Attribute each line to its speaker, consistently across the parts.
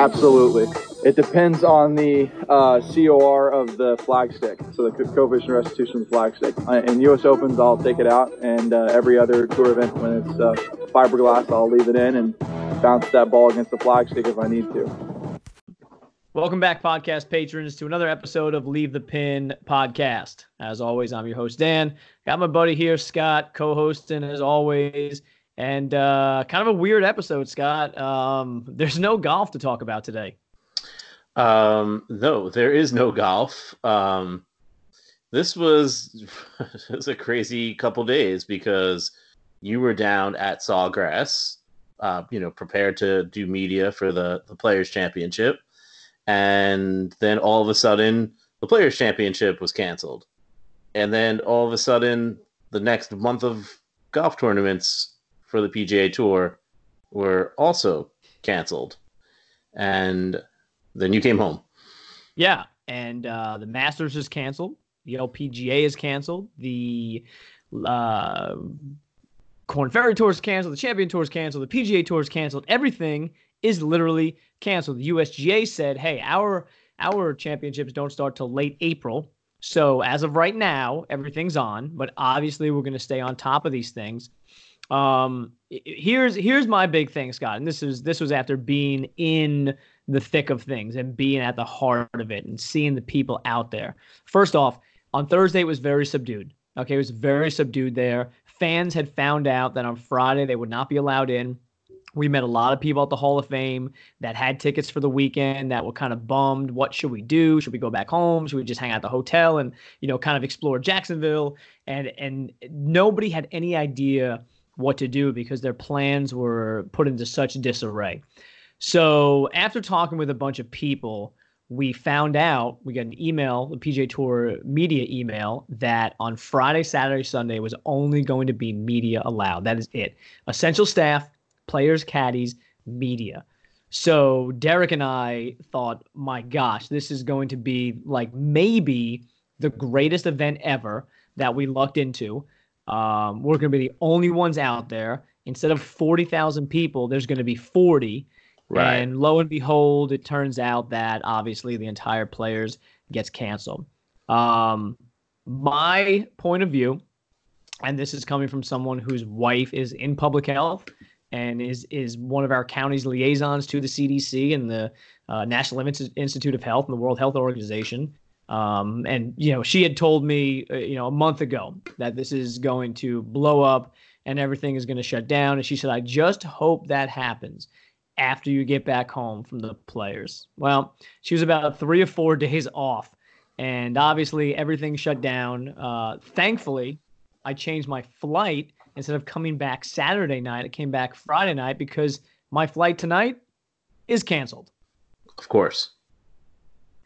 Speaker 1: Absolutely. It depends on the uh, COR of the flagstick, so the coefficient restitution flagstick. Uh, in U.S. Opens, I'll take it out, and uh, every other tour event, when it's uh, fiberglass, I'll leave it in and bounce that ball against the flagstick if I need to.
Speaker 2: Welcome back, podcast patrons, to another episode of Leave the Pin podcast. As always, I'm your host, Dan. Got my buddy here, Scott, co hosting as always. And uh, kind of a weird episode, Scott. Um, there's no golf to talk about today.
Speaker 3: Um, no, there is no golf. Um, this was, was a crazy couple days because you were down at Sawgrass, uh, you know, prepared to do media for the, the Players Championship. And then all of a sudden, the Players Championship was canceled. And then all of a sudden, the next month of golf tournaments for the PGA Tour were also canceled. And then you came home.
Speaker 2: Yeah. And uh, the Masters is canceled. The LPGA is canceled. The uh, Korn Ferry Tour is canceled. The Champion Tour is canceled. The PGA Tour is canceled. Everything is literally canceled. The USGA said, "Hey, our our championships don't start till late April. So as of right now, everything's on. But obviously, we're going to stay on top of these things. Um, here's here's my big thing, Scott, and this is this was after being in the thick of things and being at the heart of it and seeing the people out there. First off, on Thursday it was very subdued. Okay, it was very subdued there. Fans had found out that on Friday they would not be allowed in. We met a lot of people at the Hall of Fame that had tickets for the weekend that were kind of bummed. What should we do? Should we go back home? Should we just hang out at the hotel and you know kind of explore Jacksonville? And and nobody had any idea what to do because their plans were put into such disarray. So after talking with a bunch of people, we found out we got an email, the PGA Tour media email, that on Friday, Saturday, Sunday was only going to be media allowed. That is it. Essential staff, players, caddies, media. So Derek and I thought, my gosh, this is going to be like maybe the greatest event ever that we lucked into. Um, we're going to be the only ones out there. Instead of 40,000 people, there's going to be 40. Right. And lo and behold, it turns out that obviously the entire players gets canceled. Um, my point of view, and this is coming from someone whose wife is in public health and is is one of our county's liaisons to the CDC and the uh, National Institute of Health and the World Health Organization. Um, and you know, she had told me, uh, you know, a month ago that this is going to blow up and everything is going to shut down. And she said, I just hope that happens after you get back home from the players. Well, she was about three or four days off, and obviously everything shut down. Uh, thankfully, I changed my flight instead of coming back Saturday night. I came back Friday night because my flight tonight is canceled.
Speaker 3: Of course.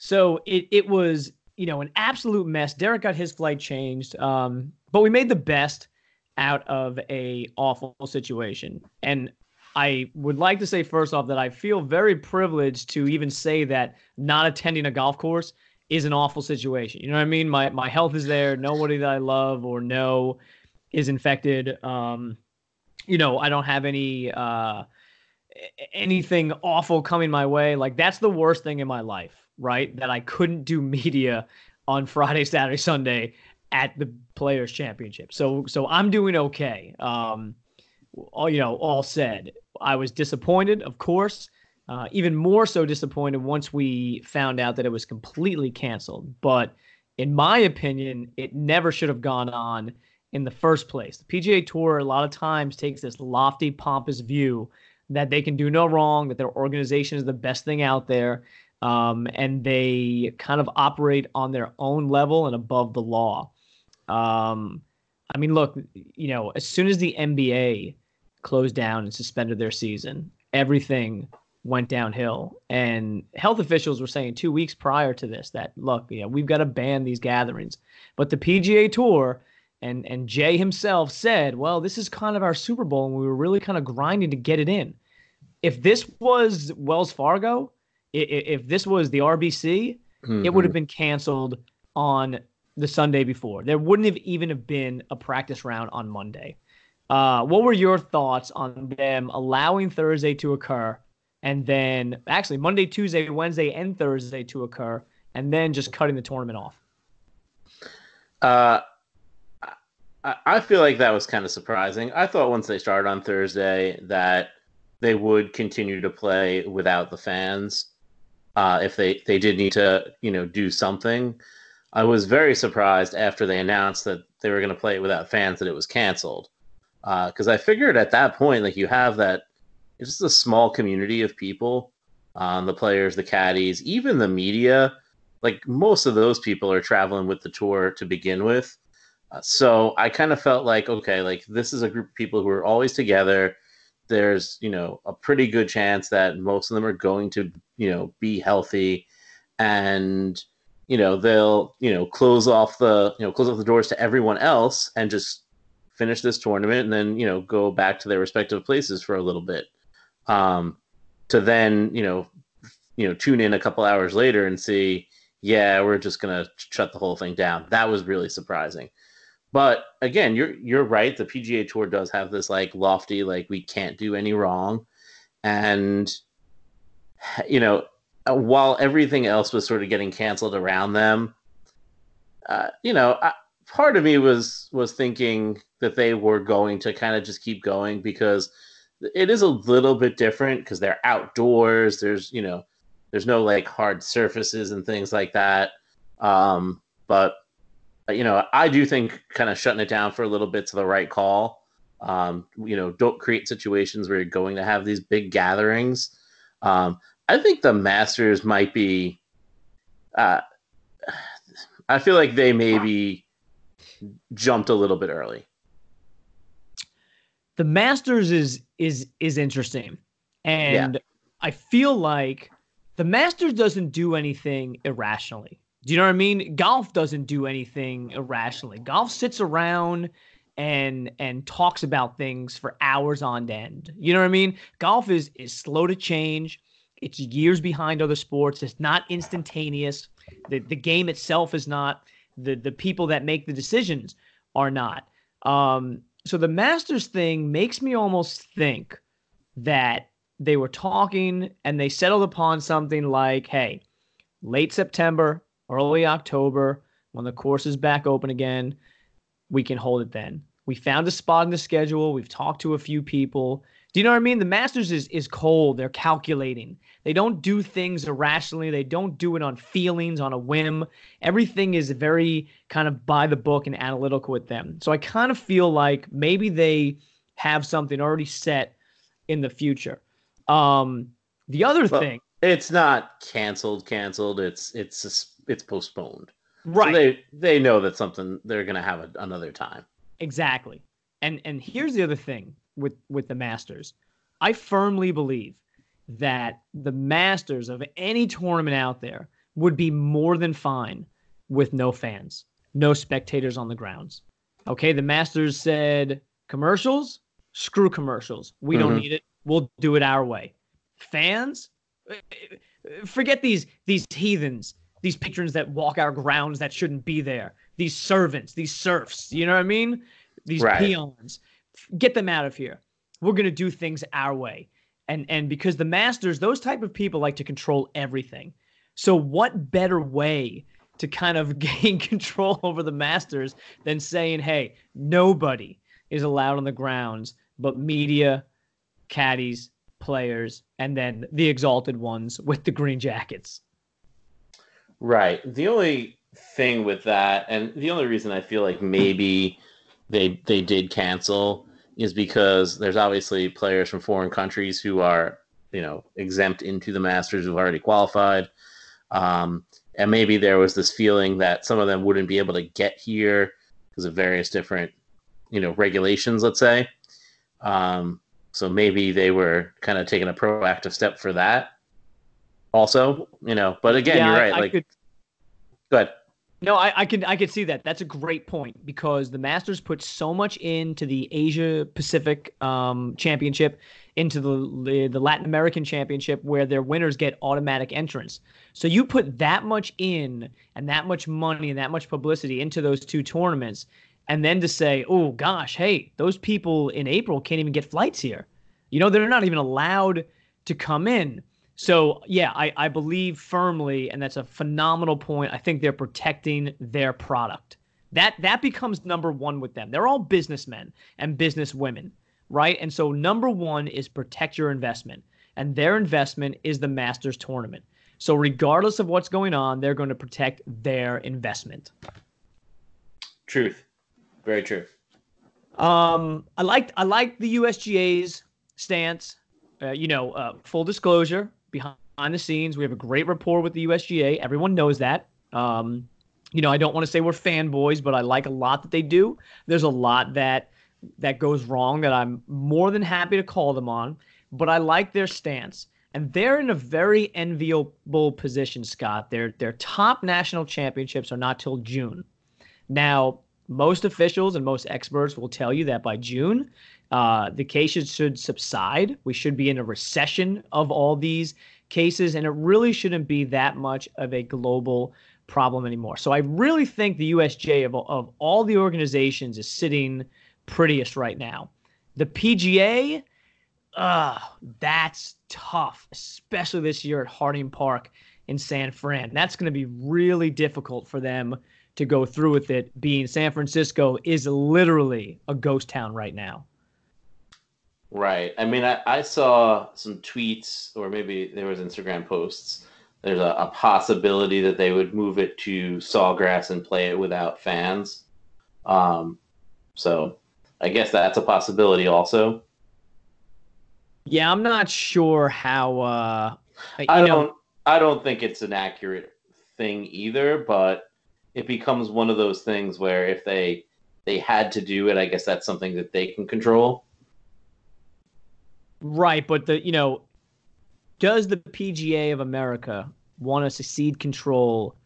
Speaker 2: So it it was you know an absolute mess. Derek got his flight changed, um, but we made the best out of a awful situation. And I would like to say first off that I feel very privileged to even say that not attending a golf course is an awful situation. You know what I mean? My my health is there. Nobody that I love or know is infected. Um, you know, I don't have any uh, anything awful coming my way. Like that's the worst thing in my life right? That I couldn't do media on Friday, Saturday, Sunday at the Players Championship. So so I'm doing okay. Um, all you know, all said, I was disappointed, of course. Uh, even more so disappointed once we found out that it was completely canceled. But in my opinion, it never should have gone on in the first place. The PGA Tour a lot of times takes this lofty, pompous view that they can do no wrong, that their organization is the best thing out there, um, and they kind of operate on their own level and above the law. Um, I mean, look, you know, as soon as the NBA closed down and suspended their season, everything went downhill. And health officials were saying two weeks prior to this that, look, know, we've got to ban these gatherings. But the PGA Tour and and Jay himself said, well, this is kind of our Super Bowl, and we were really kind of grinding to get it in. If this was Wells Fargo, if this was the RBC, mm-hmm. it would have been canceled on the Sunday before. There wouldn't have even have been a practice round on Monday. Uh, what were your thoughts on them allowing Thursday to occur and then actually Monday, Tuesday, Wednesday, and Thursday to occur, and then just cutting the tournament off.
Speaker 3: Uh, I, I feel like that was kind of surprising. I thought once they started on Thursday that they would continue to play without the fans. Uh, if they, they did need to, you know, do something. I was very surprised after they announced that they were going to play it without fans that it was canceled. Because uh, I figured at that point, like you have that, it's just a small community of people, um, the players, the caddies, even the media. Like most of those people are traveling with the tour to begin with. Uh, so I kind of felt like, okay, like this is a group of people who are always together. There's, you know, a pretty good chance that most of them are going to, you know, be healthy and, you know, they'll, you know, close off the, you know, close off the doors to everyone else and just finish this tournament and then, you know, go back to their respective places for a little bit. Um, to then, you know, you know, tune in a couple hours later and see, yeah, we're just gonna shut the whole thing down. That was really surprising. But again, you're you're right. The PGA Tour does have this like lofty, like we can't do any wrong, and you know, while everything else was sort of getting canceled around them, uh, you know, I, part of me was was thinking that they were going to kind of just keep going because it is a little bit different because they're outdoors. There's you know, there's no like hard surfaces and things like that. Um, but you know, I do think kind of shutting it down for a little bit's the right call. Um, you know, don't create situations where you're going to have these big gatherings. Um, I think the Masters might be. Uh, I feel like they maybe jumped a little bit early.
Speaker 2: The Masters is is is interesting, and yeah. I feel like the Masters doesn't do anything irrationally. Do you know what I mean? Golf doesn't do anything irrationally. Golf sits around and and talks about things for hours on end. You know what I mean? Golf is is slow to change. It's years behind other sports. It's not instantaneous. The the game itself is not. The the people that make the decisions are not. Um, so the Masters thing makes me almost think that they were talking and they settled upon something like, hey, late September, early October, when the course is back open again, we can hold it then. We found a spot in the schedule. We've talked to a few people. Do you know what I mean? The Masters is is cold. They're calculating. They don't do things irrationally. They don't do it on feelings, on a whim. Everything is very kind of by the book and analytical with them. So I kind of feel like maybe they have something already set in the future. Um, the other well, thing,
Speaker 3: it's not canceled. Canceled. It's it's it's postponed.
Speaker 2: Right.
Speaker 3: So they they know that something they're going to have a, another time.
Speaker 2: Exactly. And and here's the other thing with with the Masters. I firmly believe that the Masters of any tournament out there would be more than fine with no fans, no spectators on the grounds. Okay, the Masters said commercials, screw commercials. We mm-hmm. don't need it. We'll do it our way. Fans, forget these these heathens these patrons that walk our grounds that shouldn't be there, these servants, these serfs, you know what I mean? These right. peons. Get them out of here. We're going to do things our way. And and because the masters, those type of people like to control everything. So what better way to kind of gain control over the masters than saying, "Hey, nobody is allowed on the grounds but media, caddies, players, and then the exalted ones with the green jackets."
Speaker 3: Right. The only thing with that, and the only reason I feel like maybe they they did cancel is because there's obviously players from foreign countries who are you know exempt into the Masters who've already qualified, um, and maybe there was this feeling that some of them wouldn't be able to get here because of various different you know regulations. Let's say. Um, so maybe they were kind of taking a proactive step for that also, you know. But again, yeah, you're right. I, I like, could, go ahead.
Speaker 2: No, I, I could I could see that. That's a great point because the Masters put so much into the Asia Pacific um, Championship, into the the Latin American Championship, where their winners get automatic entrance. So you put that much in and that much money and that much publicity into those two tournaments, and then to say, oh gosh, hey, those people in April can't even get flights here. You know, they're not even allowed to come in. So yeah, I, I believe firmly, and that's a phenomenal point. I think they're protecting their product. That that becomes number one with them. They're all businessmen and businesswomen, right? And so number one is protect your investment. And their investment is the Masters tournament. So regardless of what's going on, they're going to protect their investment.
Speaker 3: Truth. Very true.
Speaker 2: Um, I like I like the USGA's stance. Uh, you know, uh, full disclosure, behind the scenes, we have a great rapport with the USGA. Everyone knows that. Um, you know, I don't want to say we're fanboys, but I like a lot that they do. There's a lot that that goes wrong that I'm more than happy to call them on, but I like their stance. And they're in a very enviable position, Scott. Their their top national championships are not till June. Now, most officials and most experts will tell you that by June, uh, the cases should subside. We should be in a recession of all these cases, and it really shouldn't be that much of a global problem anymore. So I really think the USGA of, of all the organizations is sitting prettiest right now. The PGA, uh, that's tough, especially this year at Harding Park in San Fran. That's going to be really difficult for them to go through with it, being San Francisco is literally a ghost town right now.
Speaker 3: Right. I mean, I, I saw some tweets, or maybe there was Instagram posts. There's a, a possibility that they would move it to Sawgrass and play it without fans. Um, so I guess that's a possibility also.
Speaker 2: Yeah, I'm not sure how. Uh,
Speaker 3: I don't. Know, I don't think it's an accurate thing either, but it becomes one of those things where if they they had to do it, I guess that's something that they can control.
Speaker 2: Right, but the you know, does the PGA of America want to secede control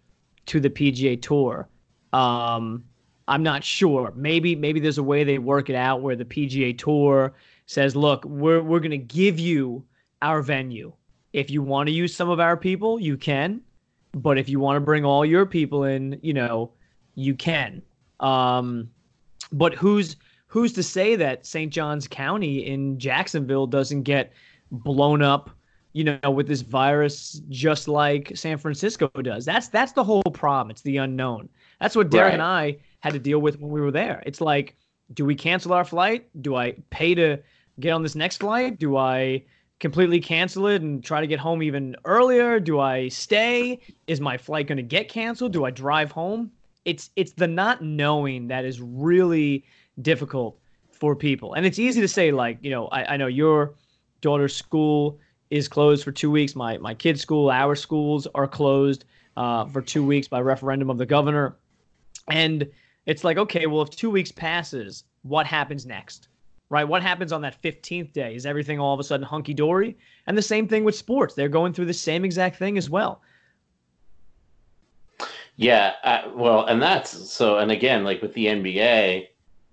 Speaker 2: to the PGA Tour? Um, I'm not sure. Maybe maybe there's a way they work it out where the PGA Tour says, "Look, we're we're going to give you our venue. If you want to use some of our people, you can. But if you want to bring all your people in, you know, you can. Um, but who's who's to say that St. Johns County in Jacksonville doesn't get blown up, you know, with this virus just like San Francisco does? That's that's the whole problem. It's the unknown. That's what Derek right. and I had to deal with when we were there. It's like, do we cancel our flight? Do I pay to get on this next flight? Do I completely cancel it and try to get home even earlier? Do I stay? Is my flight going to get canceled? Do I drive home? It's it's the not knowing that is really difficult for people. And it's easy to say like, you know, I, I know your daughter's school is closed for two weeks. My my kid's school, our schools are closed uh, for two weeks by referendum of the governor. And it's like, okay, well, if two weeks passes, what happens next? Right? What happens on that 15th day? Is everything all of a sudden hunky dory? And the same thing with sports. They're going through the same exact thing as well.
Speaker 3: Yeah, uh, well, and that's so. And again, like with the NBA,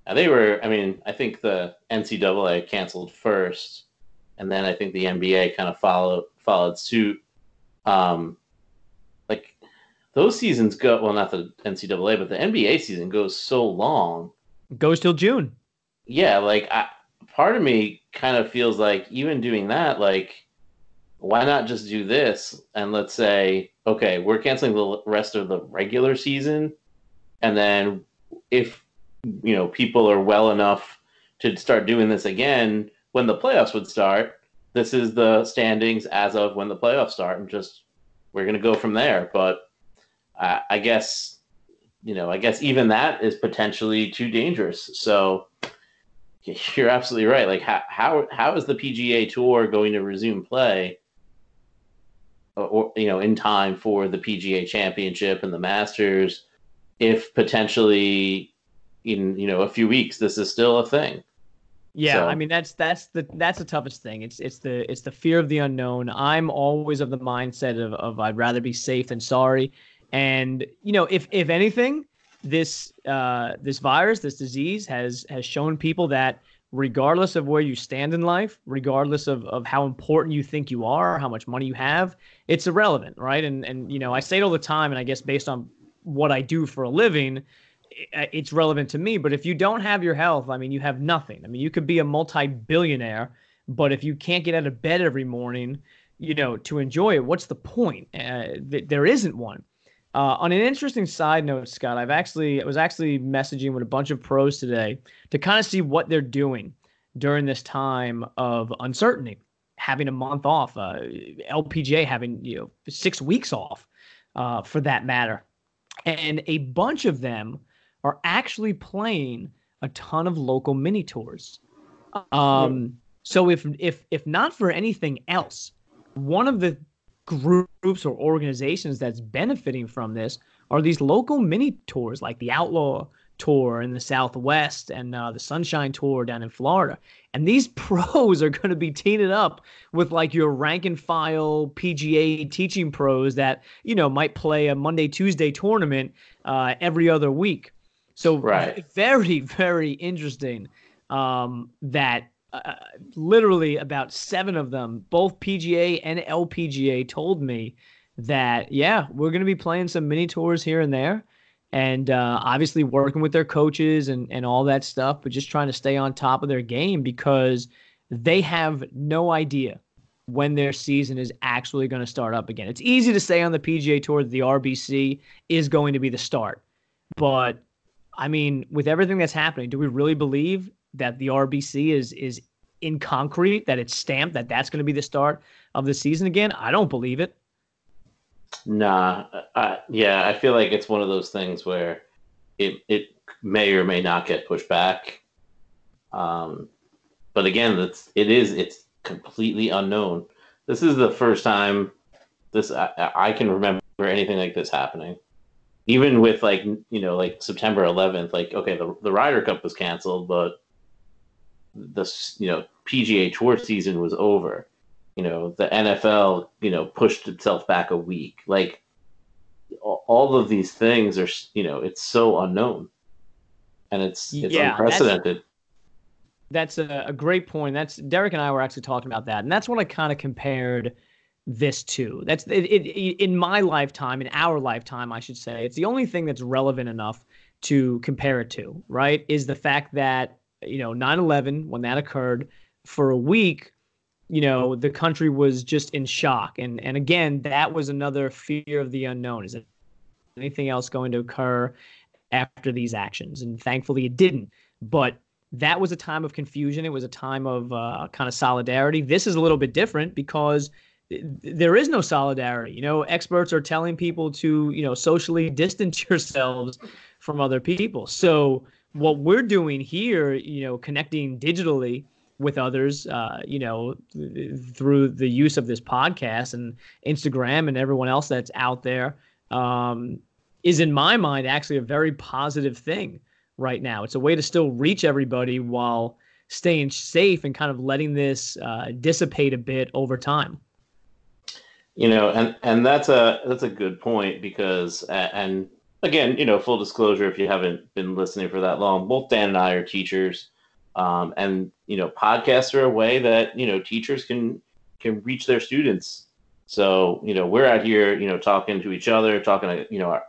Speaker 3: uh, they were. I mean, I think the NCAA canceled first, and then I think the NBA kind of followed followed suit. Um, like those seasons go well, not the NCAA, but the NBA season goes so long.
Speaker 2: Goes till June
Speaker 3: yeah, like I, part of me kind of feels like even doing that, like why not just do this and let's say, okay, we're canceling the rest of the regular season, and then if you know people are well enough to start doing this again when the playoffs would start, this is the standings as of when the playoffs start, and just we're gonna go from there. But uh, I guess you know, I guess even that is potentially too dangerous. So you're absolutely right. Like how how how is the PGA Tour going to resume play, or, or, you know, in time for the PGA Championship and the Masters, if potentially in you know a few weeks this is still a thing.
Speaker 2: Yeah, so. I mean that's that's the that's the toughest thing. It's it's the it's the fear of the unknown. I'm always of the mindset of, of I'd rather be safe than sorry. And you know, if if anything, this uh, this virus, this disease has has shown people that regardless of where you stand in life, regardless of, of how important you think you are, how much money you have, it's irrelevant, right? And and you know, I say it all the time, and I guess based on what I do for a living, it's relevant to me. But if you don't have your health, I mean, you have nothing. I mean, you could be a multi-billionaire, But if you can't get out of bed every morning, you know, to enjoy it, what's the point? Uh, th- there isn't one. Uh, on an interesting side note, Scott, I've actually I was actually messaging with a bunch of pros today to kind of see what they're doing during this time of uncertainty, having a month off, uh, LPGA having you know six weeks off, uh, for that matter, and a bunch of them are actually playing a ton of local mini tours. Um, so if if if not for anything else, one of the groups or organizations that's benefiting from this are these local mini tours like the Outlaw Tour in the Southwest and uh, the Sunshine Tour down in Florida. And these pros are going to be teaming up with like your rank and file PGA teaching pros that, you know, might play a Monday, Tuesday tournament uh, every other week. So,
Speaker 3: right.
Speaker 2: very, very interesting um, that literally about seven of them, both PGA and LPGA, told me that yeah, we're going to be playing some mini tours here and there, and uh, obviously working with their coaches and and all that stuff, but just trying to stay on top of their game because they have no idea when their season is actually going to start up again. It's easy to say on the PGA Tour that the RBC is going to be the start, but I mean, with everything that's happening, do we really believe that the RBC is is in concrete that it's stamped that that's going to be the start of the season again? I don't believe it.
Speaker 3: Nah, uh, yeah, I feel like it's one of those things where it it may or may not get pushed back. Um, but again, that's it is it's completely unknown. This is the first time this I, I can remember anything like this happening. Even with like you know like September 11th, like okay, the the Ryder Cup was canceled, but the you know PGA Tour season was over. You know the NFL you know pushed itself back a week. Like all of these things are you know it's so unknown, and it's it's yeah, unprecedented.
Speaker 2: That's, that's a, a great point. That's Derek and I were actually talking about that, and that's what I kind of compared this to. That's it, it, in my lifetime, in our lifetime, I should say. It's the only thing that's relevant enough to compare it to, right? Is the fact that you know 9/11 when that occurred for a week you know the country was just in shock. And and again that was another fear of the unknown. Is anything else going to occur after these actions? And thankfully it didn't. But that was a time of confusion. It was a time of uh, kind of solidarity. This is a little bit different because there is no solidarity. You know experts are telling people to you know socially distance yourselves from other people. So what we're doing here, you know, connecting digitally with others, uh, you know, through the use of this podcast and Instagram and everyone else that's out there, um, is in my mind actually a very positive thing right now. It's a way to still reach everybody while staying safe and kind of letting this uh, dissipate a bit over time.
Speaker 3: You know, and and that's a that's a good point because and again, you know, full disclosure, if you haven't been listening for that long, both Dan and I are teachers, um, and you know, podcasts are a way that you know teachers can can reach their students. So you know, we're out here, you know, talking to each other, talking to you know, our,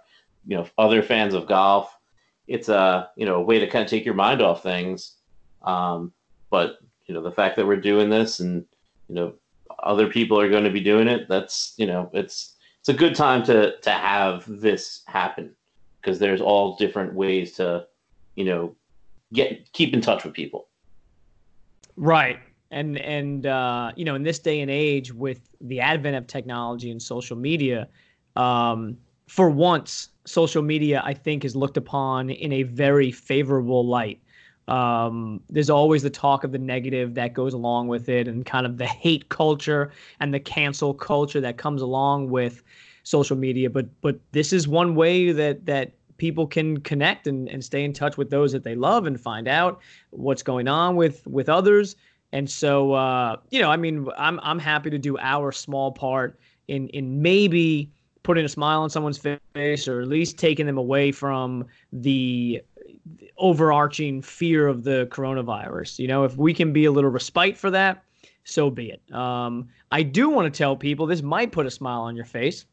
Speaker 3: you know, other fans of golf. It's a you know a way to kind of take your mind off things. Um, but you know, the fact that we're doing this and you know other people are going to be doing it, that's you know, it's it's a good time to to have this happen because there's all different ways to, you know, get keep in touch with people.
Speaker 2: Right. And and uh, you know, in this day and age with the advent of technology and social media, um, for once, social media I think is looked upon in a very favorable light. Um, there's always the talk of the negative that goes along with it, and kind of the hate culture and the cancel culture that comes along with social media. But but this is one way that that people can connect and, and stay in touch with those that they love and find out what's going on with with others. And so uh, you know, I mean, I'm I'm happy to do our small part in in maybe putting a smile on someone's face or at least taking them away from the overarching fear of the coronavirus. You know, if we can be a little respite for that, so be it. Um, I do want to tell people this might put a smile on your face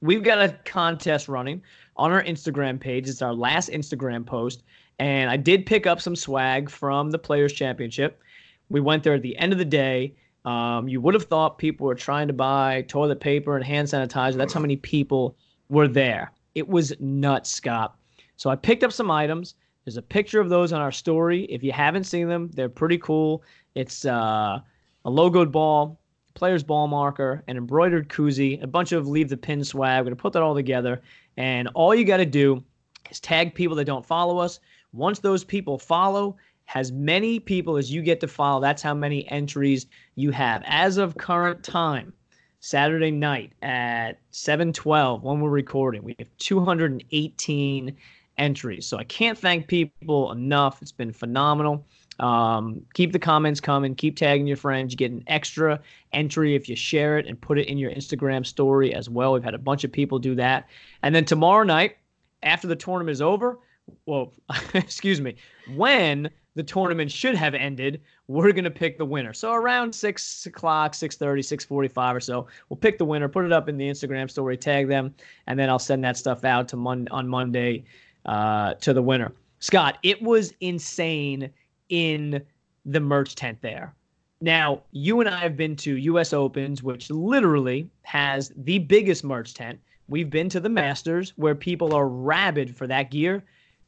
Speaker 2: we've got a contest running on our Instagram page. It's our last Instagram post. And I did pick up some swag from the Players Championship. We went there at the end of the day. Um, you would have thought people were trying to buy toilet paper and hand sanitizer. That's how many people were there. It was nuts, Scott. So I picked up some items. There's a picture of those on our story. If you haven't seen them, they're pretty cool. It's uh, a logoed ball, player's ball marker, an embroidered koozie, a bunch of leave the pin swag. We're gonna put that all together, and all you got to do is tag people that don't follow us. Once those people follow, as many people as you get to follow, that's how many entries you have. As of current time, Saturday night at 7:12 when we're recording, we have 218 entries. So I can't thank people enough. It's been phenomenal. Um, keep the comments coming. Keep tagging your friends. You get an extra entry if you share it and put it in your Instagram story as well. We've had a bunch of people do that. And then tomorrow night, after the tournament is over, well, excuse me, when the tournament should have ended, we're gonna pick the winner. So around six o'clock, 6:30, 6:45 or so, we'll pick the winner, put it up in the Instagram story, tag them, and then I'll send that stuff out to Mon- on Monday uh, to the winner. Scott, it was insane in the merch tent there. Now, you and I have been to US Opens, which literally has the biggest merch tent. We've been to the Masters, where people are rabid for that gear.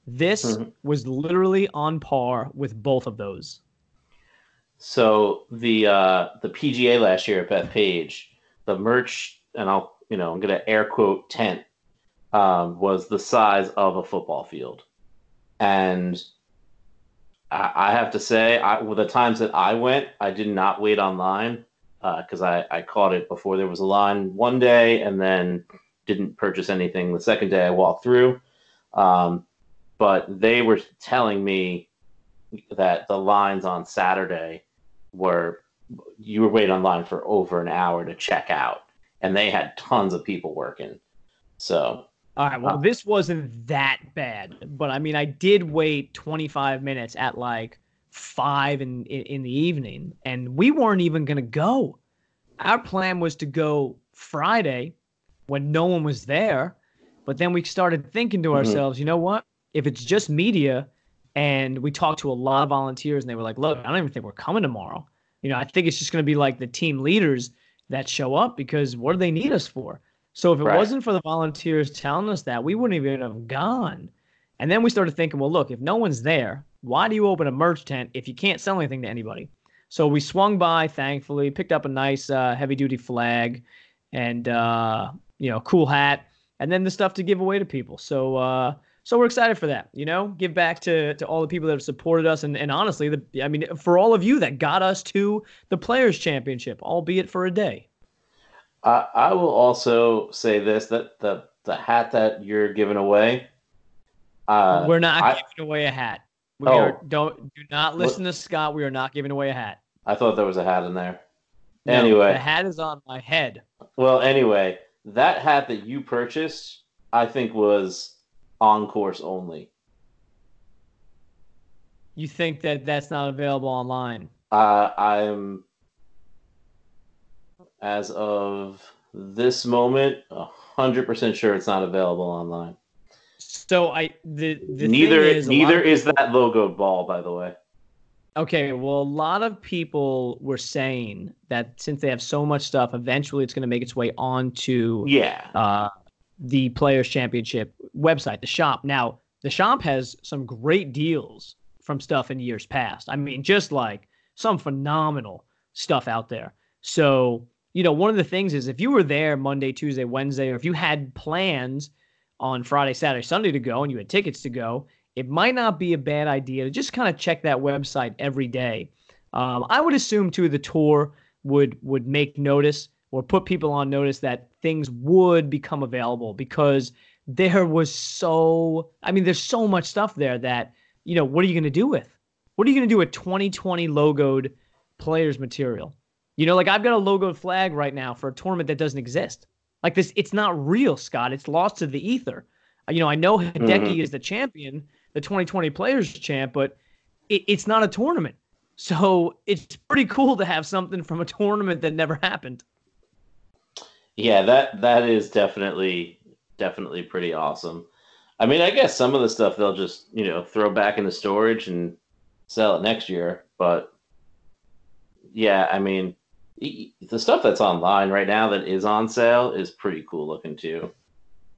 Speaker 2: This mm-hmm. was literally on par with both of those.
Speaker 3: So the uh, the PGA last year at Bethpage, the merch, and I'll you know I'm gonna air quote tent um, was the size of a football field, and I, have to say, I, with the times that I went, I did not wait online because uh, I I caught it before there was a line one day, and then didn't purchase anything the second day I walked through. Um, but they were telling me that the lines on Saturday were you were waiting online for over an hour to check out, and they had tons of people working. So,
Speaker 2: all right, well, uh, this wasn't that bad, but I mean, I did wait 25 minutes at like five in in, the evening, and we weren't even gonna go. Our plan was to go Friday when no one was there, but then we started thinking to mm-hmm. ourselves, you know what? if it's just media and we talked to a lot of volunteers and they were like, look, I don't even think we're coming tomorrow. You know, I think it's just going to be like the team leaders that show up because what do they need us for? So if it right. wasn't for the volunteers telling us that, we wouldn't even have gone. And then we started thinking, well, look, if no one's there, why do you open a merch tent if you can't sell anything to anybody? So we swung by, thankfully, picked up a nice uh, heavy duty flag and, uh, you know, cool hat, and then the stuff to give away to people. So, uh, so we're excited for that. You know, give back to to all the people that have supported us, and and honestly, the I mean, for all of you that got us to the Players Championship, albeit for a day.
Speaker 3: I I will also say this that the the hat that you're giving away.
Speaker 2: Uh, we're not I, giving away a hat. We oh, are, don't do not listen what, to Scott. We are not giving away a hat.
Speaker 3: I thought there was a hat in there.
Speaker 2: No,
Speaker 3: anyway,
Speaker 2: the hat is on my head.
Speaker 3: Well, anyway, that hat that you purchased, I think was on course only.
Speaker 2: You think that that's not available online?
Speaker 3: Uh, I'm, as of this moment, hundred percent sure it's not available online.
Speaker 2: So I the, the
Speaker 3: neither
Speaker 2: is
Speaker 3: neither is people, that logo ball, by the way.
Speaker 2: Okay, well, a lot of people were saying that since they have so much stuff, eventually it's going to make its way onto
Speaker 3: yeah
Speaker 2: uh, the Players Championship website, the shop. Now, the shop has some great deals from stuff in years past. I mean, just like some phenomenal stuff out there. So, you know, one of the things is if you were there Monday, Tuesday, Wednesday, or if you had plans on Friday, Saturday, Sunday to go and you had tickets to go, it might not be a bad idea to just kind of check that website every day. Um, I would assume too the tour would would make notice or put people on notice that things would become available because there was so I mean there's so much stuff there that you know what are you going to do with? What are you going to do with 2020 logoed players material? You know, like I've got a logoed flag right now for a tournament that doesn't exist. Like this, it's not real, Scott. It's lost to the ether. You know, I know Hideki mm-hmm. is the champion, the 2020 Players Champ, but it, it's not a tournament. So it's pretty cool to have something from a tournament that never happened.
Speaker 3: Yeah, that that is definitely definitely pretty awesome. I mean, I guess some of the stuff they'll just you know throw back into storage and sell it next year, but yeah, I mean, the stuff that's online right now that is on sale is pretty cool looking too.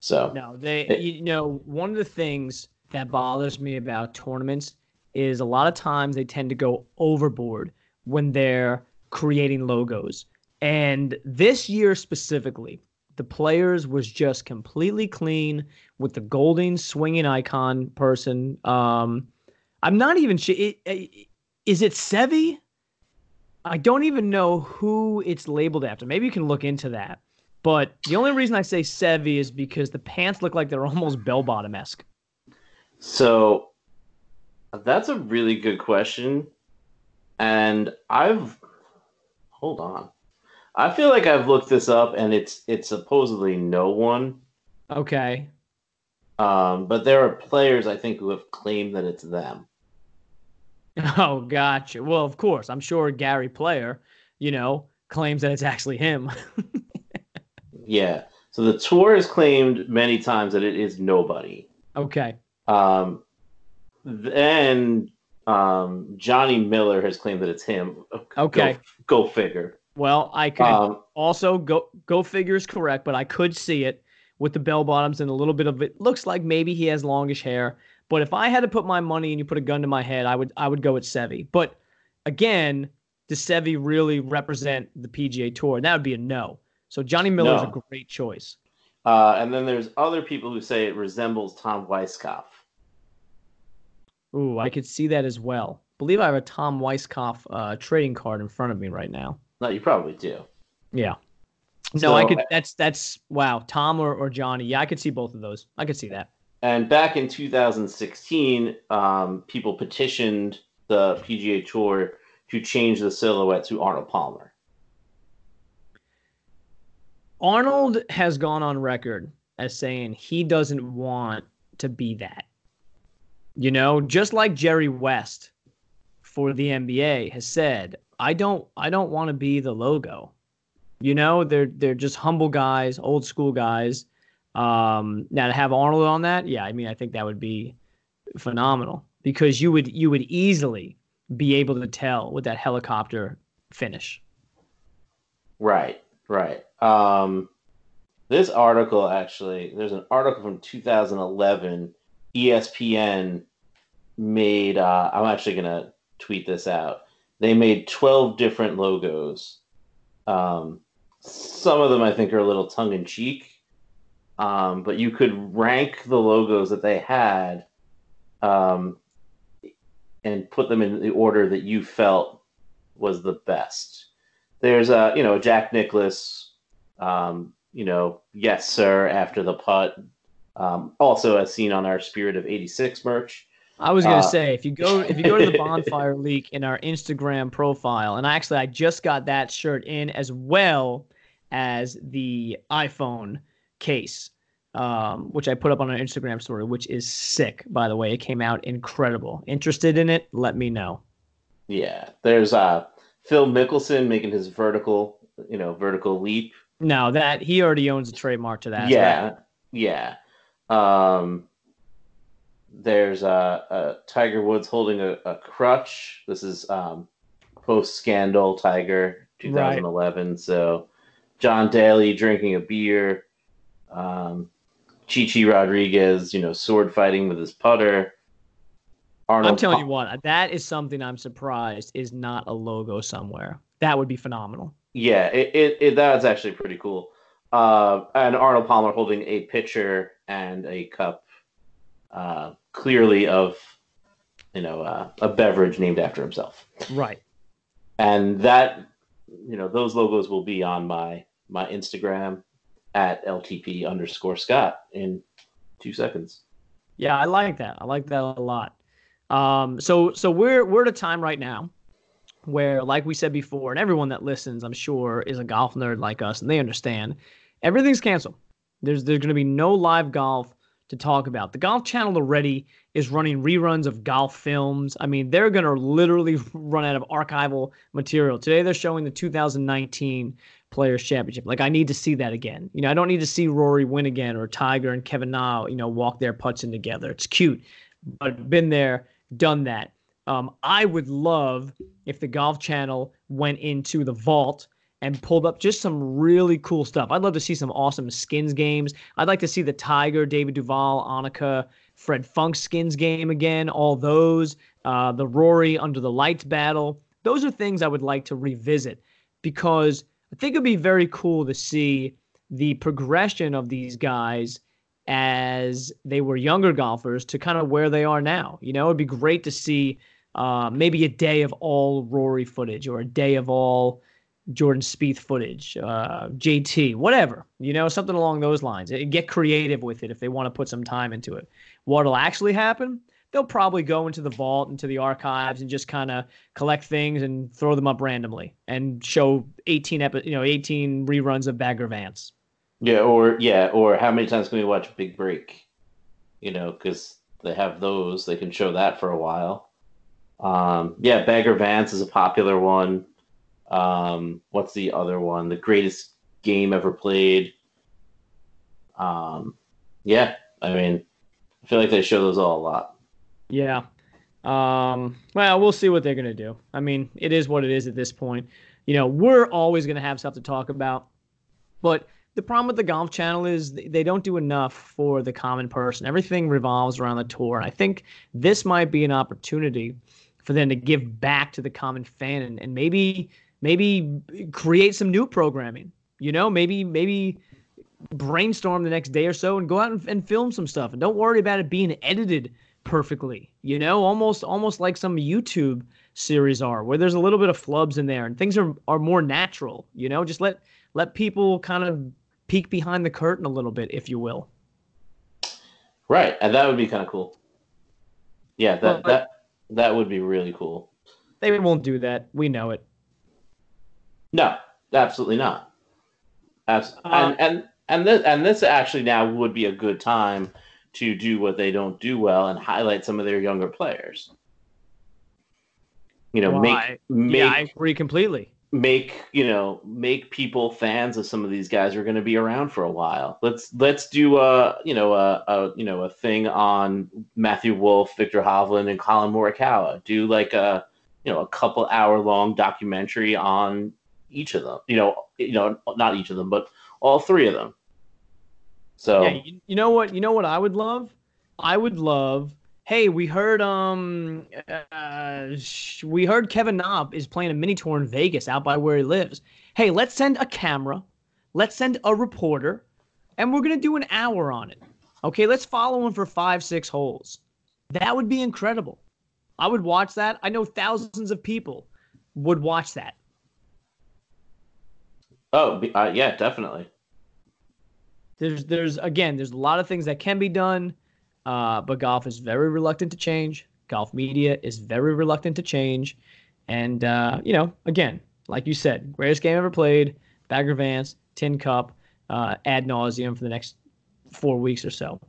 Speaker 3: So
Speaker 2: no, they it, you know one of the things that bothers me about tournaments is a lot of times they tend to go overboard when they're creating logos. And this year specifically, the players was just completely clean with the golden swinging icon person. Um, I'm not even sure. Is it Seve? I don't even know who it's labeled after. Maybe you can look into that. But the only reason I say Seve is because the pants look like they're almost bell bottom esque.
Speaker 3: So that's a really good question. And I've hold on. I feel like I've looked this up and it's it's supposedly no one.
Speaker 2: Okay.
Speaker 3: Um, but there are players I think who have claimed that it's them.
Speaker 2: Oh, gotcha. Well, of course, I'm sure Gary Player, you know, claims that it's actually him.
Speaker 3: yeah. So the tour has claimed many times that it is nobody.
Speaker 2: Okay.
Speaker 3: Um, then um, Johnny Miller has claimed that it's him.
Speaker 2: Okay.
Speaker 3: Go, go figure.
Speaker 2: Well, I could um, also go go figure is correct, but I could see it with the bell bottoms and a little bit of it looks like maybe he has longish hair. But if I had to put my money and you put a gun to my head, I would I would go with Seve. But again, does Seve really represent the PGA Tour? And that would be a no. So Johnny Miller is no. a great choice.
Speaker 3: Uh, and then there's other people who say it resembles Tom Weiskopf.
Speaker 2: Ooh, I could see that as well. I believe I have a Tom Weiskopf uh, trading card in front of me right now.
Speaker 3: No, you probably do.
Speaker 2: Yeah. No, so, I could. That's that's wow, Tom or, or Johnny. Yeah, I could see both of those. I could see that.
Speaker 3: And back in 2016, um, people petitioned the PGA Tour to change the silhouette to Arnold Palmer.
Speaker 2: Arnold has gone on record as saying he doesn't want to be that. You know, just like Jerry West for the NBA has said, I don't I don't want to be the logo. You know, they're they're just humble guys, old school guys um, now to have Arnold on that, yeah, I mean, I think that would be phenomenal because you would you would easily be able to tell with that helicopter finish.
Speaker 3: Right, right. Um, this article actually, there's an article from 2011. ESPN made. Uh, I'm actually gonna tweet this out. They made 12 different logos. Um, some of them I think are a little tongue in cheek um, but you could rank the logos that they had um, and put them in the order that you felt was the best. There's a you know Jack Nicklaus, um, you know yes sir after the putt. Um, also as seen on our Spirit of '86 merch.
Speaker 2: I was gonna uh, say if you go if you go to the bonfire leak in our Instagram profile, and actually I just got that shirt in as well as the iPhone case, um, which I put up on an Instagram story, which is sick, by the way. It came out incredible. Interested in it? Let me know.
Speaker 3: Yeah. There's uh, Phil Mickelson making his vertical, you know, vertical leap.
Speaker 2: No, that he already owns a trademark to that.
Speaker 3: Yeah. Right? Yeah. Um, there's uh, uh, Tiger Woods holding a, a crutch. This is um, post scandal Tiger 2011. Right. So John Daly drinking a beer. Um, Chi Chi Rodriguez, you know, sword fighting with his putter.
Speaker 2: Arnold I'm telling you what, that is something I'm surprised is not a logo somewhere. That would be phenomenal.
Speaker 3: Yeah, it, it, it that's actually pretty cool. Uh, and Arnold Palmer holding a pitcher and a cup, uh, clearly of, you know, uh, a beverage named after himself.
Speaker 2: Right.
Speaker 3: And that, you know, those logos will be on my my Instagram at LTP underscore Scott in two seconds.
Speaker 2: Yeah, I like that. I like that a lot. Um, so so we're we're at a time right now where, like we said before, and everyone that listens, I'm sure, is a golf nerd like us, and they understand everything's canceled. There's there's going to be no live golf to talk about. The Golf Channel already is running reruns of golf films. I mean, they're going to literally run out of archival material. Today, they're showing the 2019 Players Championship. Like I need to see that again. You know, I don't need to see Rory win again or Tiger and Kevin Na, you know, walk their putts in together. It's cute, but been there, done that. Um, I would love if the Golf Channel went into the vault and pulled up just some really cool stuff. I'd love to see some awesome skins games. I'd like to see the Tiger, David Duval, Annika, Fred Funk skins game again. All those, uh, the Rory under the lights battle. Those are things I would like to revisit because I think it'd be very cool to see the progression of these guys as they were younger golfers to kind of where they are now. You know, it'd be great to see uh, maybe a day of all Rory footage or a day of all Jordan Spieth footage, uh, JT, whatever, you know, something along those lines. Get creative with it if they want to put some time into it. What'll actually happen? They'll probably go into the vault, into the archives, and just kind of collect things and throw them up randomly and show 18 epi- you know, 18 reruns of Bagger Vance.
Speaker 3: Yeah, or yeah, or how many times can we watch Big Break? You know, because they have those, they can show that for a while. Um, yeah, Bagger Vance is a popular one. Um, what's the other one? The greatest game ever played. Um, yeah, I mean, I feel like they show those all a lot.
Speaker 2: Yeah. Um, well, we'll see what they're going to do. I mean, it is what it is at this point. You know, we're always going to have stuff to talk about. But the problem with the Golf Channel is they don't do enough for the common person. Everything revolves around the tour. And I think this might be an opportunity for them to give back to the common fan and, and maybe maybe create some new programming. You know, maybe maybe brainstorm the next day or so and go out and, and film some stuff and don't worry about it being edited perfectly. You know, almost almost like some YouTube series are where there's a little bit of flubs in there and things are are more natural. You know, just let let people kind of peek behind the curtain a little bit, if you will.
Speaker 3: Right, and that would be kind of cool. Yeah, that that that would be really cool.
Speaker 2: They won't do that. We know it.
Speaker 3: No, absolutely not. Abs- uh, and and and this and this actually now would be a good time to do what they don't do well and highlight some of their younger players. You know, make, make
Speaker 2: yeah, I agree completely.
Speaker 3: Make you know, make people fans of some of these guys who are going to be around for a while. Let's let's do a you know a, a you know a thing on Matthew Wolff, Viktor Hovland, and Collin Morikawa. Do like a you know a couple hour long documentary on each of them. You know, you know, not each of them, but all three of them. So
Speaker 2: yeah, you, you know what? You know what I would love? I would love. Hey, we heard um, uh, we heard Kevin Na is playing a mini tour in Vegas out by where he lives. Hey, let's send a camera, let's send a reporter, and we're gonna do an hour on it. Okay, let's follow him for five, six holes. That would be incredible. I would watch that. I know thousands of people would watch that.
Speaker 3: Oh, uh, yeah, definitely.
Speaker 2: There's, there's again, there's a lot of things that can be done, uh, but golf is very reluctant to change. Golf media is very reluctant to change, and uh, you know, again, like you said, greatest game ever played. Bagger Vance, Tin Cup, uh, ad nauseum for the next four weeks or so.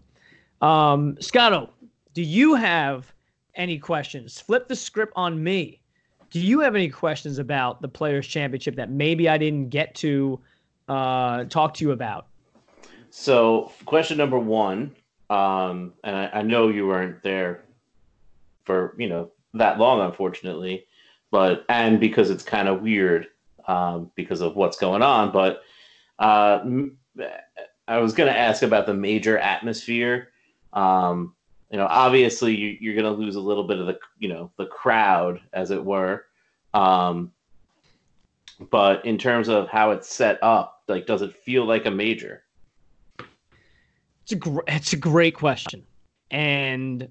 Speaker 2: Um, Scotto, do you have any questions? Flip the script on me do you have any questions about the Players Championship that maybe I didn't get to uh, talk to you about?
Speaker 3: So, question number one, um, and I, I, know you weren't there for you know that long, unfortunately, but and because it's kind of weird um, because of what's going on. But uh, I was going to ask about the major atmosphere. Um, you know, obviously you, you're going to lose a little bit of the, you know, the crowd, as it were. Um, but in terms of how it's set up, like, does it feel like a major?
Speaker 2: It's a gr- it's a great question, and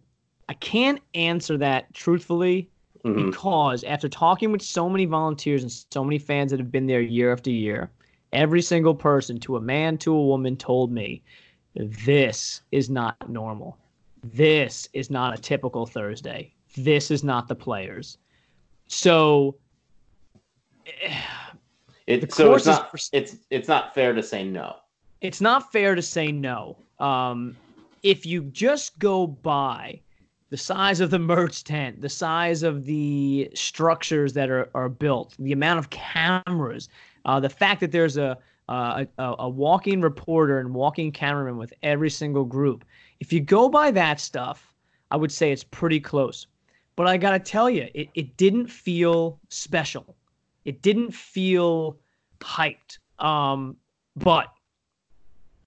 Speaker 2: I can't answer that truthfully mm-hmm. because after talking with so many volunteers and so many fans that have been there year after year, every single person, to a man, to a woman, told me this is not normal this is not a typical Thursday. This is not the players. So
Speaker 3: it, so it's not it's it's not fair to say no.
Speaker 2: It's not fair to say no. Um, if you just go by the size of the merch tent, the size of the structures that are, are built, the amount of cameras, uh, the fact that there's a, a, a walking reporter and walking cameraman with every single group, if you go by that stuff, I would say it's pretty close. but I gotta tell you, it, it didn't feel special. It didn't feel hyped. Um, but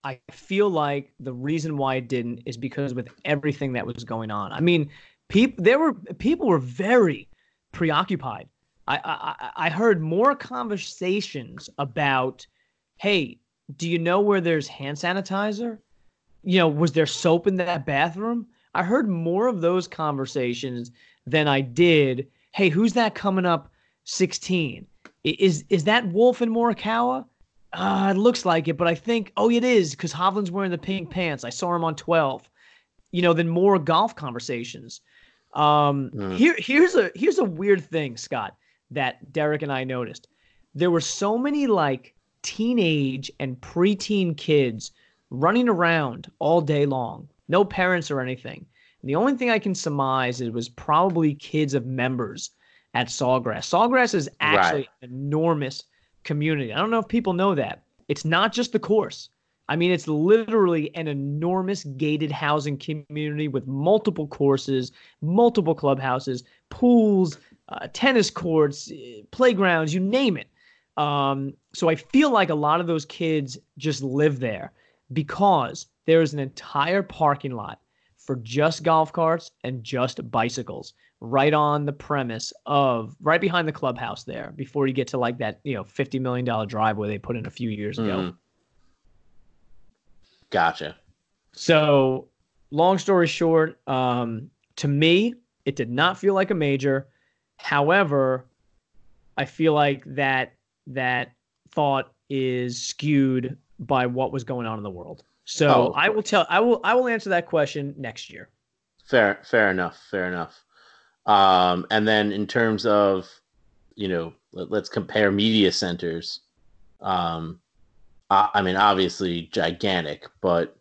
Speaker 2: I feel like the reason why it didn't is because with everything that was going on. I mean, people there were people were very preoccupied. I, I I heard more conversations about, hey, do you know where there's hand sanitizer? You know, was there soap in that bathroom? I heard more of those conversations than I did. Hey, who's that coming up 16? Is is that Wolff and Morikawa? Uh, it looks like it, but I think oh it is because Hovland's wearing the pink pants. I saw him on 12. You know, then more golf conversations. Um, mm. here here's a here's a weird thing, Scott, that Derek and I noticed. There were so many like teenage and preteen kids running around all day long, no parents or anything. And the only thing I can surmise is it was probably kids of members at Sawgrass. Sawgrass is actually right. enormous community. I don't know if people know that. It's not just the course. I mean, it's literally an enormous gated housing community with multiple courses, multiple clubhouses, pools, uh, tennis courts, uh, playgrounds, you name it. Um, so I feel like a lot of those kids just live there because there is an entire parking lot for just golf carts and just bicycles right on the premise of right behind the clubhouse there before you get to like that, you know, $50 million driveway they put in a few years ago. Mm.
Speaker 3: Gotcha.
Speaker 2: So, long story short, um, to me, it did not feel like a major. However, I feel like that that thought is skewed by what was going on in the world. So oh, I will tell I will I will answer that question next year.
Speaker 3: Fair fair enough. Fair enough. Um, and then in terms of you know let, us compare media centers. Um, I, I mean obviously gigantic, but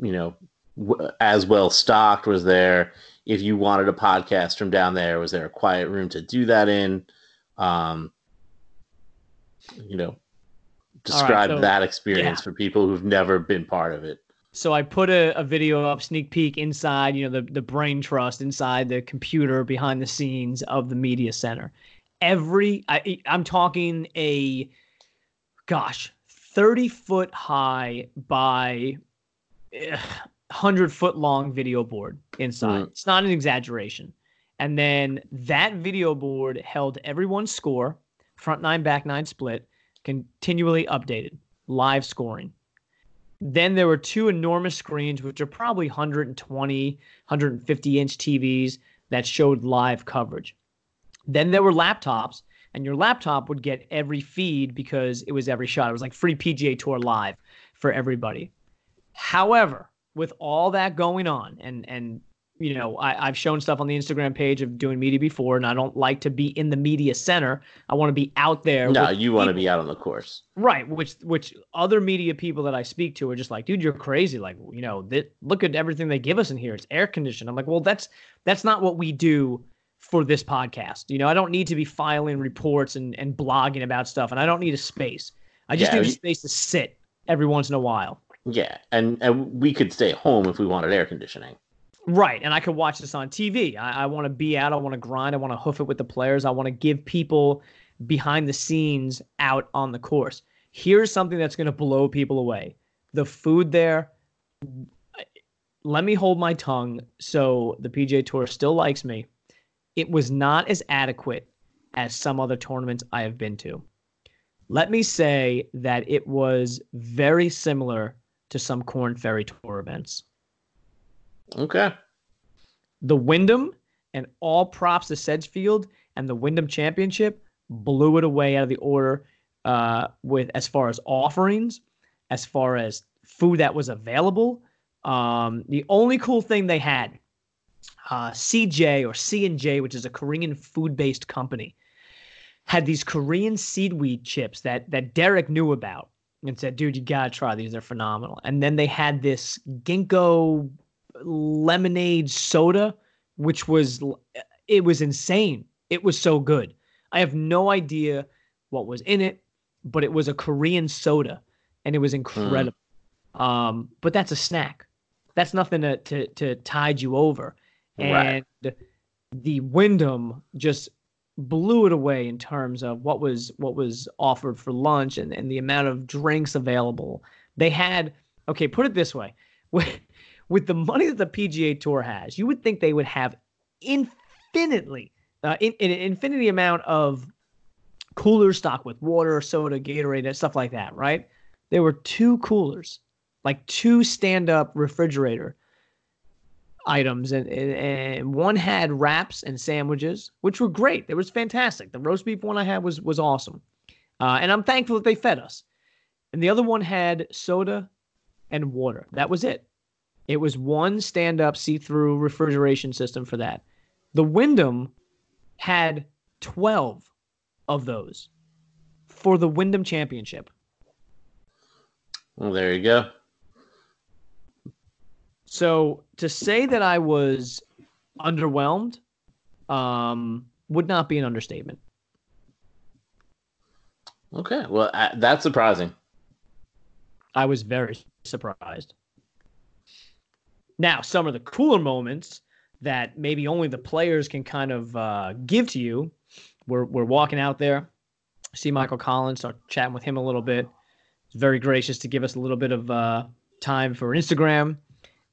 Speaker 3: you know w- as well stocked was there. If you wanted a podcast from down there, was there a quiet room to do that in? Um, you know, describe right, so, that experience yeah. for people who've never been part of it.
Speaker 2: So I put a, a video up, sneak peek inside, you know, the, the brain trust inside the computer behind the scenes of the media center. Every, I, I'm talking a, gosh, 30 foot high by 100 eh, foot long video board inside. Mm. It's not an exaggeration. And then that video board held everyone's score front nine, back nine split, continually updated, live scoring. Then there were two enormous screens, which are probably 120, 150 inch TVs that showed live coverage. Then there were laptops, and your laptop would get every feed because it was every shot. It was like free PGA Tour live for everybody. However, with all that going on, and and you know, I, have shown stuff on the Instagram page of doing media before, and I don't like to be in the media center. I want to be out there.
Speaker 3: No, you want to be out on the course,
Speaker 2: right? Which which other media people that I speak to are just like, dude, you're crazy. Like, you know, th- look at everything they give us in here. It's air conditioned. I'm like, well, that's that's not what we do for this podcast. You know, I don't need to be filing reports and and blogging about stuff, and I don't need a space. I just yeah, need a space to sit every once in a while.
Speaker 3: Yeah, and and we could stay home if we wanted air conditioning.
Speaker 2: Right. And I could watch this on TV. I, I want to be out. I want to grind. I want to hoof it with the players. I want to give people behind the scenes out on the course. Here's something that's going to blow people away the food there. Let me hold my tongue so the PGA Tour still likes me. It was not as adequate as some other tournaments I have been to. Let me say that it was very similar to some Corn Ferry Tour events.
Speaker 3: Okay.
Speaker 2: The Wyndham and all props to Sedgefield and the Wyndham Championship blew it away out of the order uh, with as far as offerings, as far as food that was available. Um, the only cool thing they had, uh, CJ or C and J, which is a Korean food-based company, had these Korean seaweed chips that that Derek knew about and said, "Dude, you gotta try these; they're phenomenal." And then they had this ginkgo lemonade soda, which was it was insane. It was so good. I have no idea what was in it, but it was a Korean soda, and it was incredible. Mm. Um, but that's a snack. That's nothing to to, to tide you over. And right. the Wyndham just blew it away in terms of what was what was offered for lunch and, and the amount of drinks available. They had okay, put it this way. With, the money that the PGA Tour has, you would think they would have infinitely uh, in, in an infinity amount of cooler stock with water, soda, Gatorade, stuff like that, right? There were two coolers, like two stand-up refrigerator items, and, and one had wraps and sandwiches, which were great. It was fantastic. The roast beef one I had was was awesome, uh, and I'm thankful that they fed us. And the other one had soda and water. That was it. It was one stand-up see-through refrigeration system for that. The Wyndham had 12 of those for the Wyndham Championship.
Speaker 3: Well, there you go.
Speaker 2: So to say that I was underwhelmed um, would not be an understatement.
Speaker 3: Okay, well, uh, that's surprising.
Speaker 2: I was very surprised. Now, some of the cooler moments that maybe only the players can kind of uh, give to you. We're we're walking out there, see Michael Collins, start chatting with him a little bit. He's very gracious to give us a little bit of uh, time for Instagram,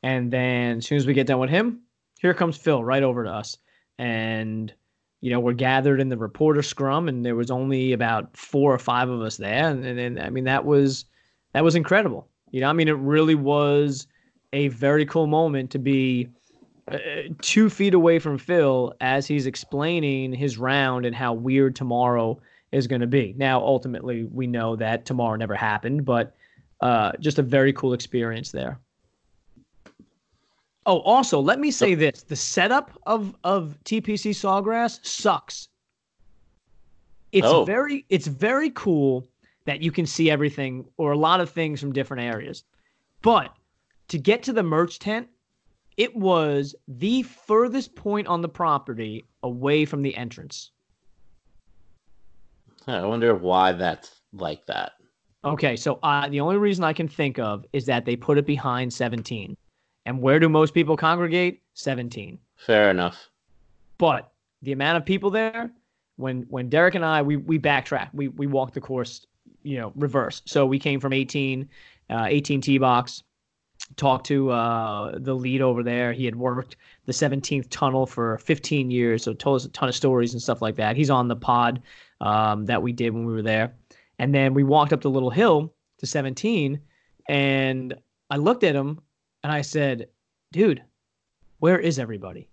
Speaker 2: and then as soon as we get done with him, here comes Phil right over to us, and you know we're gathered in the reporter scrum, and there was only about four or five of us there, and, and, and I mean that was that was incredible. You know, I mean it really was a very cool moment to be uh, two feet away from Phil as he's explaining his round and how weird tomorrow is going to be. Now, ultimately, we know that tomorrow never happened, but uh, just a very cool experience there. Oh, also, let me say this: the setup of of TPC Sawgrass sucks. It's
Speaker 3: Oh.
Speaker 2: very it's very cool that you can see everything or a lot of things from different areas, but to get to the merch tent, it was the furthest point on the property away from the entrance.
Speaker 3: I wonder why that's like that.
Speaker 2: Okay, so uh, the only reason I can think of is that they put it behind 17. And where do most people congregate? 17.
Speaker 3: Fair enough.
Speaker 2: But the amount of people there, when when Derek and I we we backtrack, we we walked the course, you know, reverse. So we came from 18, uh, 18 tee box, talked to uh, the lead over there. He had worked the 17th tunnel for 15 years, so told us a ton of stories and stuff like that. He's on the pod um, that we did when we were there, and then we walked up the little hill to 17, and I looked at him and I said, "Dude, where is everybody?"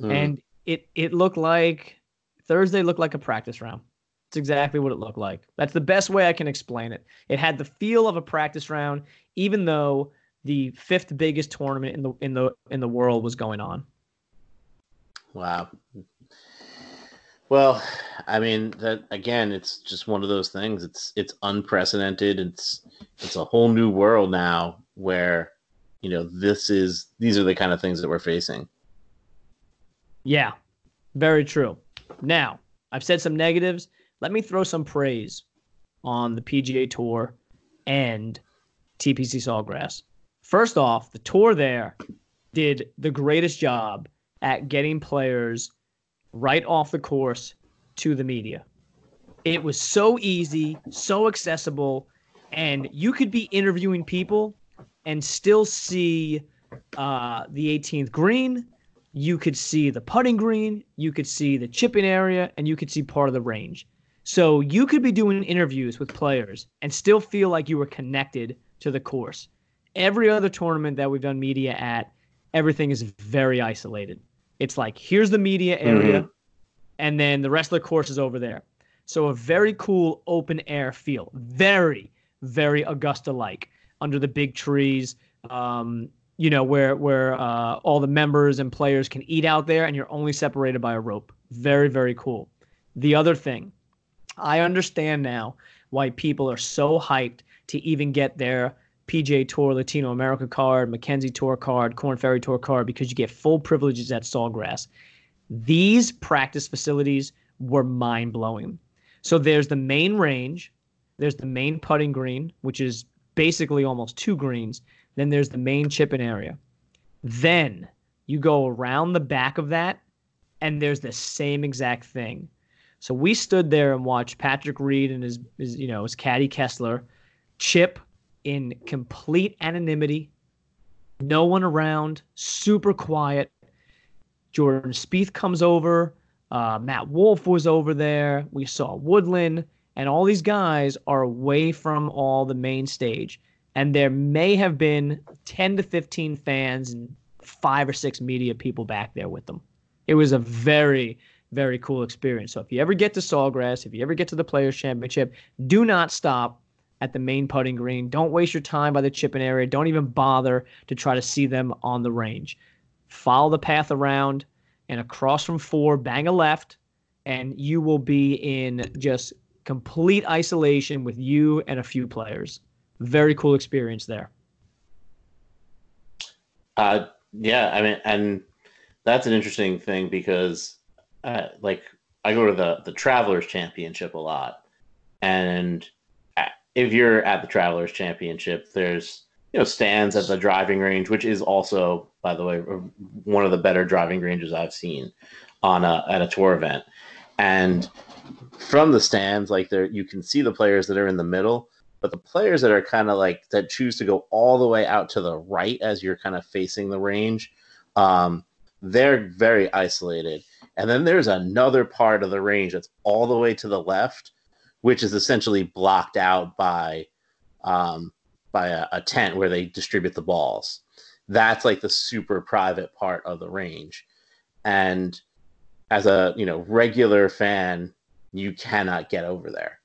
Speaker 3: Mm.
Speaker 2: and it it looked like Thursday looked like a practice round. It's exactly what it looked like. That's the best way I can explain it. It had the feel of a practice round, even though the fifth biggest tournament in the in the in the world was going on.
Speaker 3: Wow. Well, I mean that again. It's just one of those things. It's it's unprecedented. It's it's a whole new world now where you know this is these are the kind of things that we're facing.
Speaker 2: Yeah, very true. Now, I've said some negatives. Let me throw some praise on the PGA Tour and TPC Sawgrass. First off, the tour there did the greatest job at getting players right off the course to the media. It was so easy, so accessible, and you could be interviewing people and still see uh, the 18th green. You could see the putting green, you could see the chipping area, and you could see part of the range. So you could be doing interviews with players and still feel like you were connected to the course. Every other tournament that we've done media at, everything is very isolated. It's like here's the media area, and then the rest of the course is over there. So a very cool open air feel, very very Augusta like under the big trees. Um, you know where where uh, all the members and players can eat out there, and you're only separated by a rope. Very very cool. The other thing, I understand now why people are so hyped to even get their PGA Tour Latino America card, Mackenzie Tour card, Corn Ferry Tour card because you get full privileges at Sawgrass. These practice facilities were mind blowing. So there's the main range, there's the main putting green, which is basically almost two greens. Then there's the main chipping area. Then you go around the back of that and there's the same exact thing. So we stood there and watched Patrick Reed and his, his you know his caddy Kessler chip in complete anonymity, no one around, super quiet. Jordan Spieth comes over. Uh, Matt Wolff was over there. We saw Woodland, and all these guys are away from all the main stage. And there may have been 10 to 15 fans and five or six media people back there with them. It was a very, very cool experience. So if you ever get to Sawgrass, if you ever get to the Players Championship, do not stop at the main putting green. Don't waste your time by the chipping area. Don't even bother to try to see them on the range. Follow the path around and across from four, bang a left, and you will be in just complete isolation with you and a few players. Very cool experience there.
Speaker 3: Uh, yeah, I mean, and that's an interesting thing because, uh, like, I go to the the Travelers Championship a lot, and if you're at the Travelers Championship, there's you know stands at the driving range, which is also, by the way, one of the better driving ranges I've seen on a at a tour event. And from the stands, like there, you can see the players that are in the middle, but the players that are kind of like that choose to go all the way out to the right as you're kind of facing the range, um, they're very isolated. And then there's another part of the range that's all the way to the left which is essentially blocked out by um, by a, a, tent where they distribute the balls. That's like the super private part of the range, and as a you know regular fan, you cannot get over there.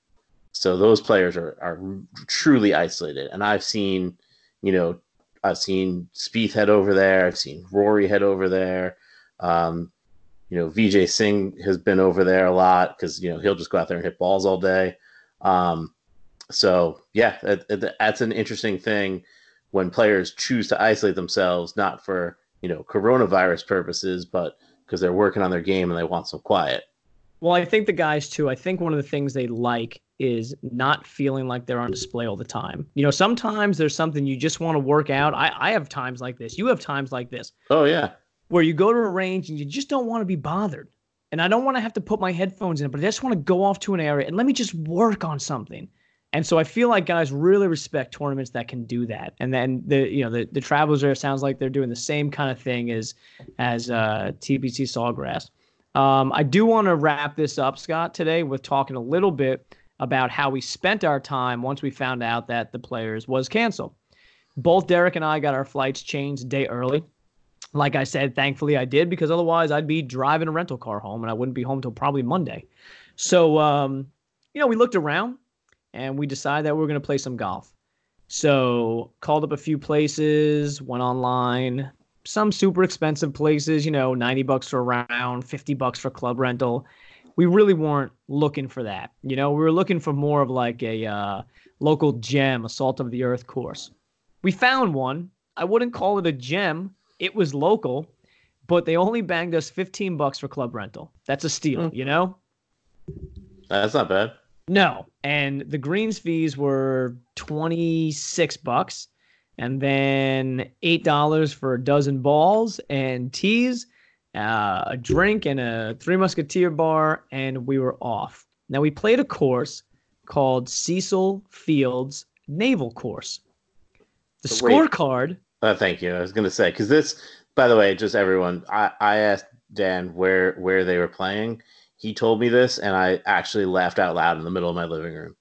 Speaker 3: So those players are are truly isolated, and I've seen you know I've seen Spieth head over there, I've seen Rory head over there. Um, you know, Vijay Singh has been over there a lot because you know he'll just go out there and hit balls all day. Um, so yeah, it, that's an interesting thing when players choose to isolate themselves, not for you know coronavirus purposes, but because they're working on their game and they want some quiet.
Speaker 2: Well, I think the guys too. I think one of the things they like is not feeling like they're on display all the time. You know, sometimes there's something you just want to work out. I, I have times like this. You have times like this.
Speaker 3: Oh yeah
Speaker 2: where you go to a range and you just don't want to be bothered. And I don't want to have to put my headphones in, but I just want to go off to an area and let me just work on something. And so I feel like guys really respect tournaments that can do that. And then the you know the, the travelers there sounds like they're doing the same kind of thing as as uh, TPC Sawgrass. Um, I do want to wrap this up, Scott, today with talking a little bit about how we spent our time once we found out that the players was canceled. Both Derek and I got our flights changed a day early. Like I said, thankfully I did because otherwise I'd be driving a rental car home and I wouldn't be home till probably Monday. So, um, you know, we looked around and we decided that we were going to play some golf. So, called up a few places, went online, some super expensive places, you know, 90 bucks for a round, 50 bucks for club rental. We really weren't looking for that. You know, we were looking for more of like a uh, local gem, a salt of the earth course. We found one. I wouldn't call it a gem it was local, but they only banged us 15 bucks for club rental. That's a steal, mm. you know?
Speaker 3: That's not bad.
Speaker 2: No. And the greens fees were 26 bucks and then $8 for a dozen balls and teas, uh, a drink and a Three Musketeer bar and we were off. Now we played a course called Cecil Fields Naval Course. The scorecard
Speaker 3: uh, thank you. I was going to say because this, by the way, just everyone. I, I asked Dan where where they were playing. He told me this, and I actually laughed out loud in the middle of my living room.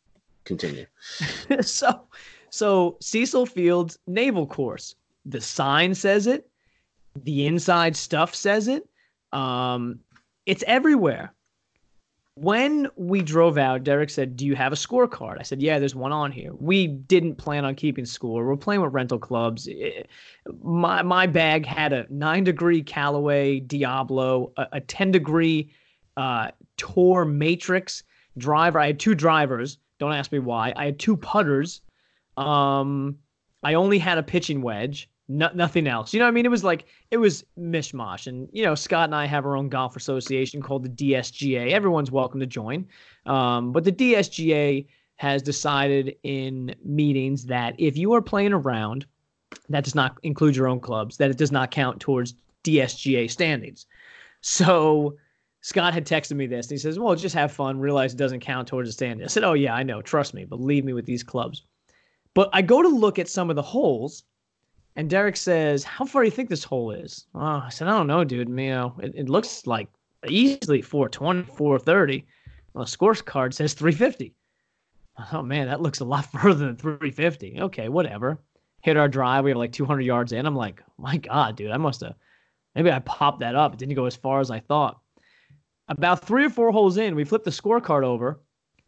Speaker 3: Continue.
Speaker 2: so, so Cecil Fields Naval Course. The sign says it. The inside stuff says it. Um, it's everywhere when we drove out, Derek said, Do you have a scorecard? I said, Yeah, there's one on here. We didn't plan on keeping score. We're playing with rental clubs. It, my, my bag had a nine degree Callaway Diablo, a, a 10 degree uh, Tour Matrix driver. I had two drivers. Don't ask me why. I had two putters. Um, I only had a pitching wedge no, nothing else. You know what I mean? It was like it was mishmash. And you know, Scott and I have our own golf association called the DSGA. Everyone's welcome to join. Um, but the DSGA has decided in meetings that if you are playing around, that does not include your own clubs, that it does not count towards DSGA standings. So Scott had texted me this and he says, Well, just have fun, realize it doesn't count towards the stand. I said, Oh, yeah, I know. Trust me, believe me with these clubs. But I go to look at some of the holes, and Derek says, How far do you think this hole is? Oh, I said, I don't know, dude. You know, it, it looks like easily 420, 430. Well, the scorecard says 350. Oh, man, that looks a lot further than 350. Okay, whatever. Hit our drive. We have like 200 yards in. I'm like, My God, dude, I must have. Maybe I popped that up. It didn't go as far as I thought. About three or four holes in, we flip the scorecard over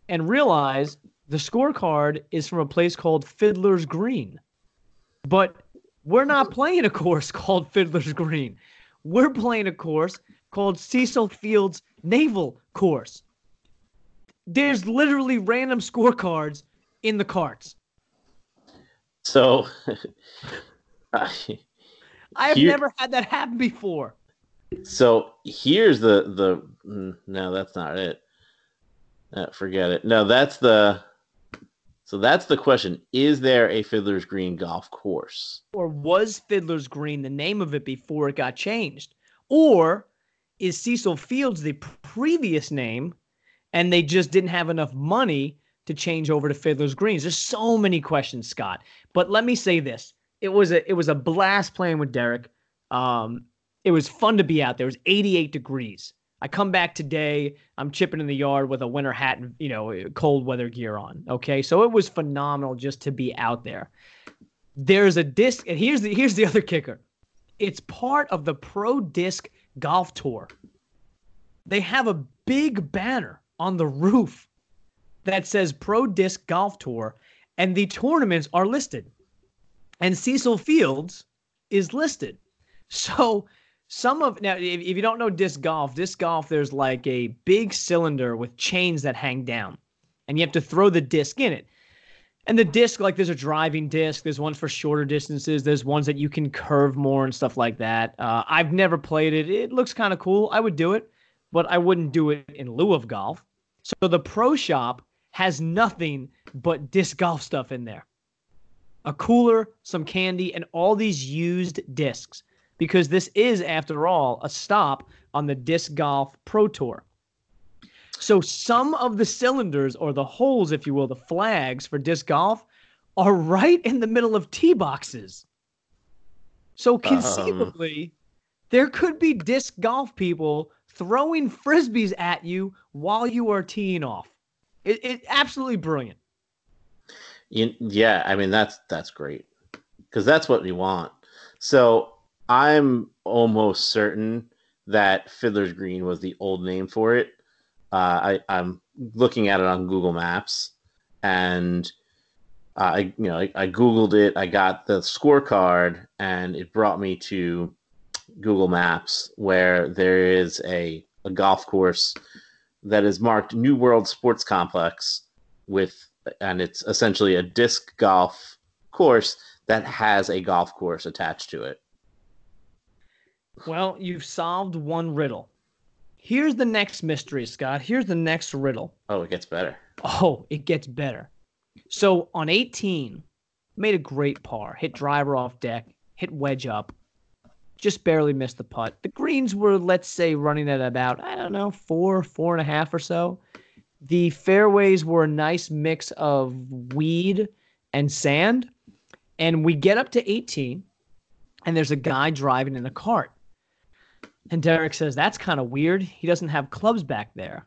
Speaker 2: and realize the scorecard is from a place called Fiddler's Green. But we're not playing a course called Fiddler's Green. We're playing a course called Cecil Fields Naval Course. There's literally random scorecards in the carts.
Speaker 3: So
Speaker 2: I have never had that happen before.
Speaker 3: So here's the the mm, no, that's not it. Uh, forget it. No, that's the. So that's the question: Is there a Fiddler's Green golf course?
Speaker 2: Or was Fiddler's Green the name of it before it got changed? Or is Cecil Fields the previous name and they just didn't have enough money to change over to Fiddler's Greens? There's so many questions, Scott. But let me say this. It was a it was a blast playing with Derek. Um, it was fun to be out there. It was 88 degrees. I come back today. I'm chipping in the yard with a winter hat and you know cold weather gear on. Okay, so it was phenomenal just to be out there. There's a disc, and here's the here's the other kicker. It's part of the Pro Disc Golf Tour. They have a big banner on the roof that says Pro Disc Golf Tour, and the tournaments are listed. And Cecil Fields is listed. So some of now, if, if you don't know disc golf, disc golf, there's like a big cylinder with chains that hang down, and you have to throw the disc in it. And the disc, like there's a driving disc, there's ones for shorter distances, there's ones that you can curve more and stuff like that. Uh, I've never played it. It looks kind of cool. I would do it, but I wouldn't do it in lieu of golf. So the pro shop has nothing but disc golf stuff in there a cooler, some candy, and all these used discs because this is, after all, a stop on the Disc Golf Pro Tour. So some of the cylinders, or the holes, if you will, the flags for disc golf, are right in the middle of tee boxes. So um. conceivably, there could be disc golf people throwing frisbees at you while you are teeing off. It, it absolutely brilliant.
Speaker 3: You, yeah, I mean that's that's great because that's what we want. So I'm almost certain that Fiddler's Green was the old name for it. Uh, I, I'm looking at it on Google Maps, and uh, I you know I, I googled it. I got the scorecard, and it brought me to Google Maps where there is a a golf course that is marked New World Sports Complex with and it's essentially a disc golf course that has a golf course attached to it.
Speaker 2: Well, you've solved one riddle. Here's the next mystery, Scott. Here's the next riddle.
Speaker 3: Oh, it gets better.
Speaker 2: Oh, it gets better. So on 18, made a great par, hit driver off deck, hit wedge up, just barely missed the putt. The greens were, let's say, running at about, I don't know, four, four and a half or so. The fairways were a nice mix of weed and sand. And we get up to 18, and there's a guy driving in a cart. And Derek says, That's kind of weird. He doesn't have clubs back there.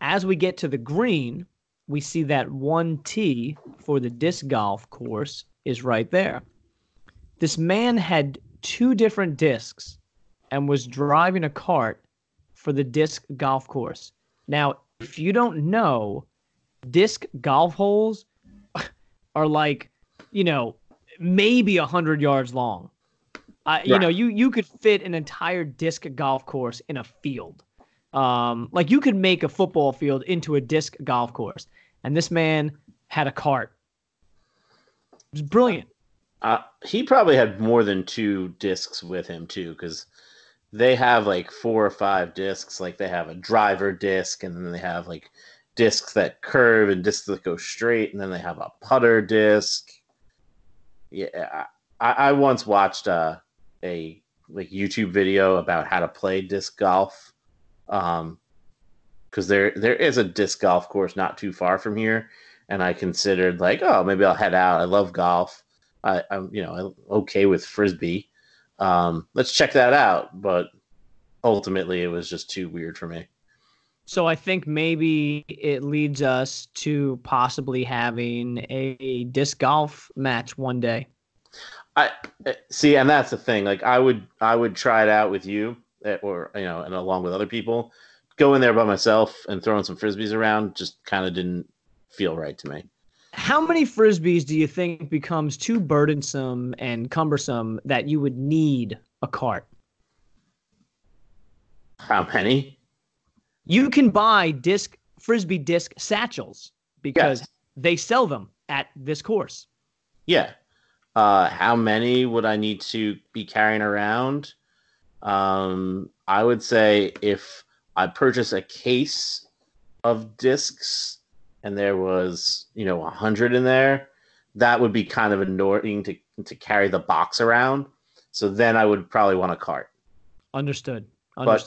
Speaker 2: As we get to the green, we see that one tee for the disc golf course is right there. This man had two different discs and was driving a cart for the disc golf course. Now, if you don't know, disc golf holes are like, you know, maybe a hundred yards long. Uh, You know, you you could fit an entire disc golf course in a field. Um, like you could make a football field into a disc golf course, and this man had a cart. It was brilliant.
Speaker 3: Uh, he probably had more than two discs with him too, because they have like four or five discs. Like they have a driver disc, and then they have like discs that curve and discs that go straight, and then they have a putter disc. Yeah, I, I once watched uh, a like YouTube video about how to play disc golf, Um, because there there is a disc golf course not too far from here, and I considered like, oh, maybe I'll head out. I love golf. I, I'm you know I'm okay with frisbee. Um, let's check that out. But ultimately, it was just too weird for me.
Speaker 2: So I think maybe it leads us to possibly having a disc golf match one day.
Speaker 3: I eh, see, and that's the thing. Like, I would, I would try it out with you, eh, or you know, and along with other people. Go in there by myself and throwing some frisbees around just kind of didn't feel right to me.
Speaker 2: How many frisbees do you think becomes too burdensome and cumbersome that you would need a cart?
Speaker 3: How many?
Speaker 2: You can buy disc frisbee disc satchels because
Speaker 3: Yes.
Speaker 2: they sell them at this course.
Speaker 3: Yeah. Uh, how many would I need to be carrying around? Um, I would say if I purchase a case of discs and there was, you know, a hundred in there, that would be kind of annoying to to carry the box around. So then I would probably want a cart.
Speaker 2: Understood.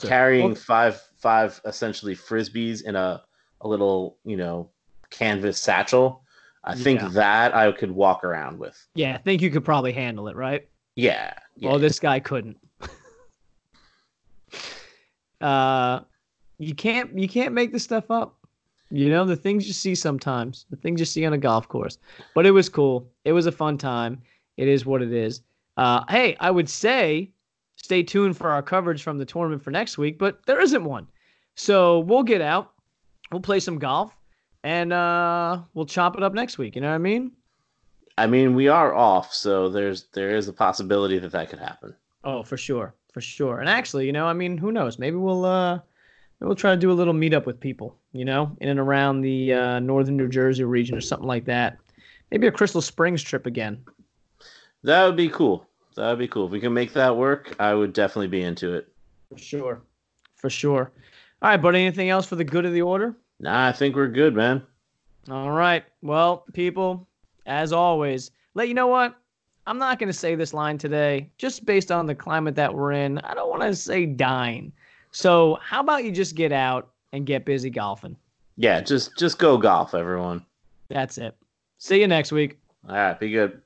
Speaker 3: But carrying
Speaker 2: Well,
Speaker 3: five five essentially frisbees in a a little, you know, canvas satchel, I think
Speaker 2: Yeah.
Speaker 3: that I could walk around with.
Speaker 2: yeah, I think you could probably handle it, right?
Speaker 3: Yeah. yeah.
Speaker 2: Well, this guy couldn't. uh, you can't you can't make this stuff up. You know the things you see sometimes, the things you see on a golf course. But it was cool. It was a fun time. It is what it is. Uh, hey, I would say stay tuned for our coverage from the tournament for next week, but there isn't one. So we'll get out, we'll play some golf, and uh, we'll chop it up next week. You know what I mean?
Speaker 3: I mean, we are off, so there's there is a possibility that that could happen.
Speaker 2: Oh, for sure, for sure. And actually, you know, I mean, who knows? Maybe we'll uh, maybe we'll try to do a little meetup with people, you know, in and around the uh, northern New Jersey region or something like that. Maybe a Crystal Springs trip again.
Speaker 3: That would be cool. That would be cool. If we can make that work, I would definitely be into it.
Speaker 2: For sure, for sure. All right, but anything else for the good of the order?
Speaker 3: Nah, I think we're good, man.
Speaker 2: All right. Well, people, as always, let you know what. I'm not going to say this line today, just based on the climate that we're in. I don't want to say dying. So, how about you just get out and get busy golfing?
Speaker 3: Yeah, just just go golf, everyone.
Speaker 2: That's it. See you next week.
Speaker 3: All right, be good.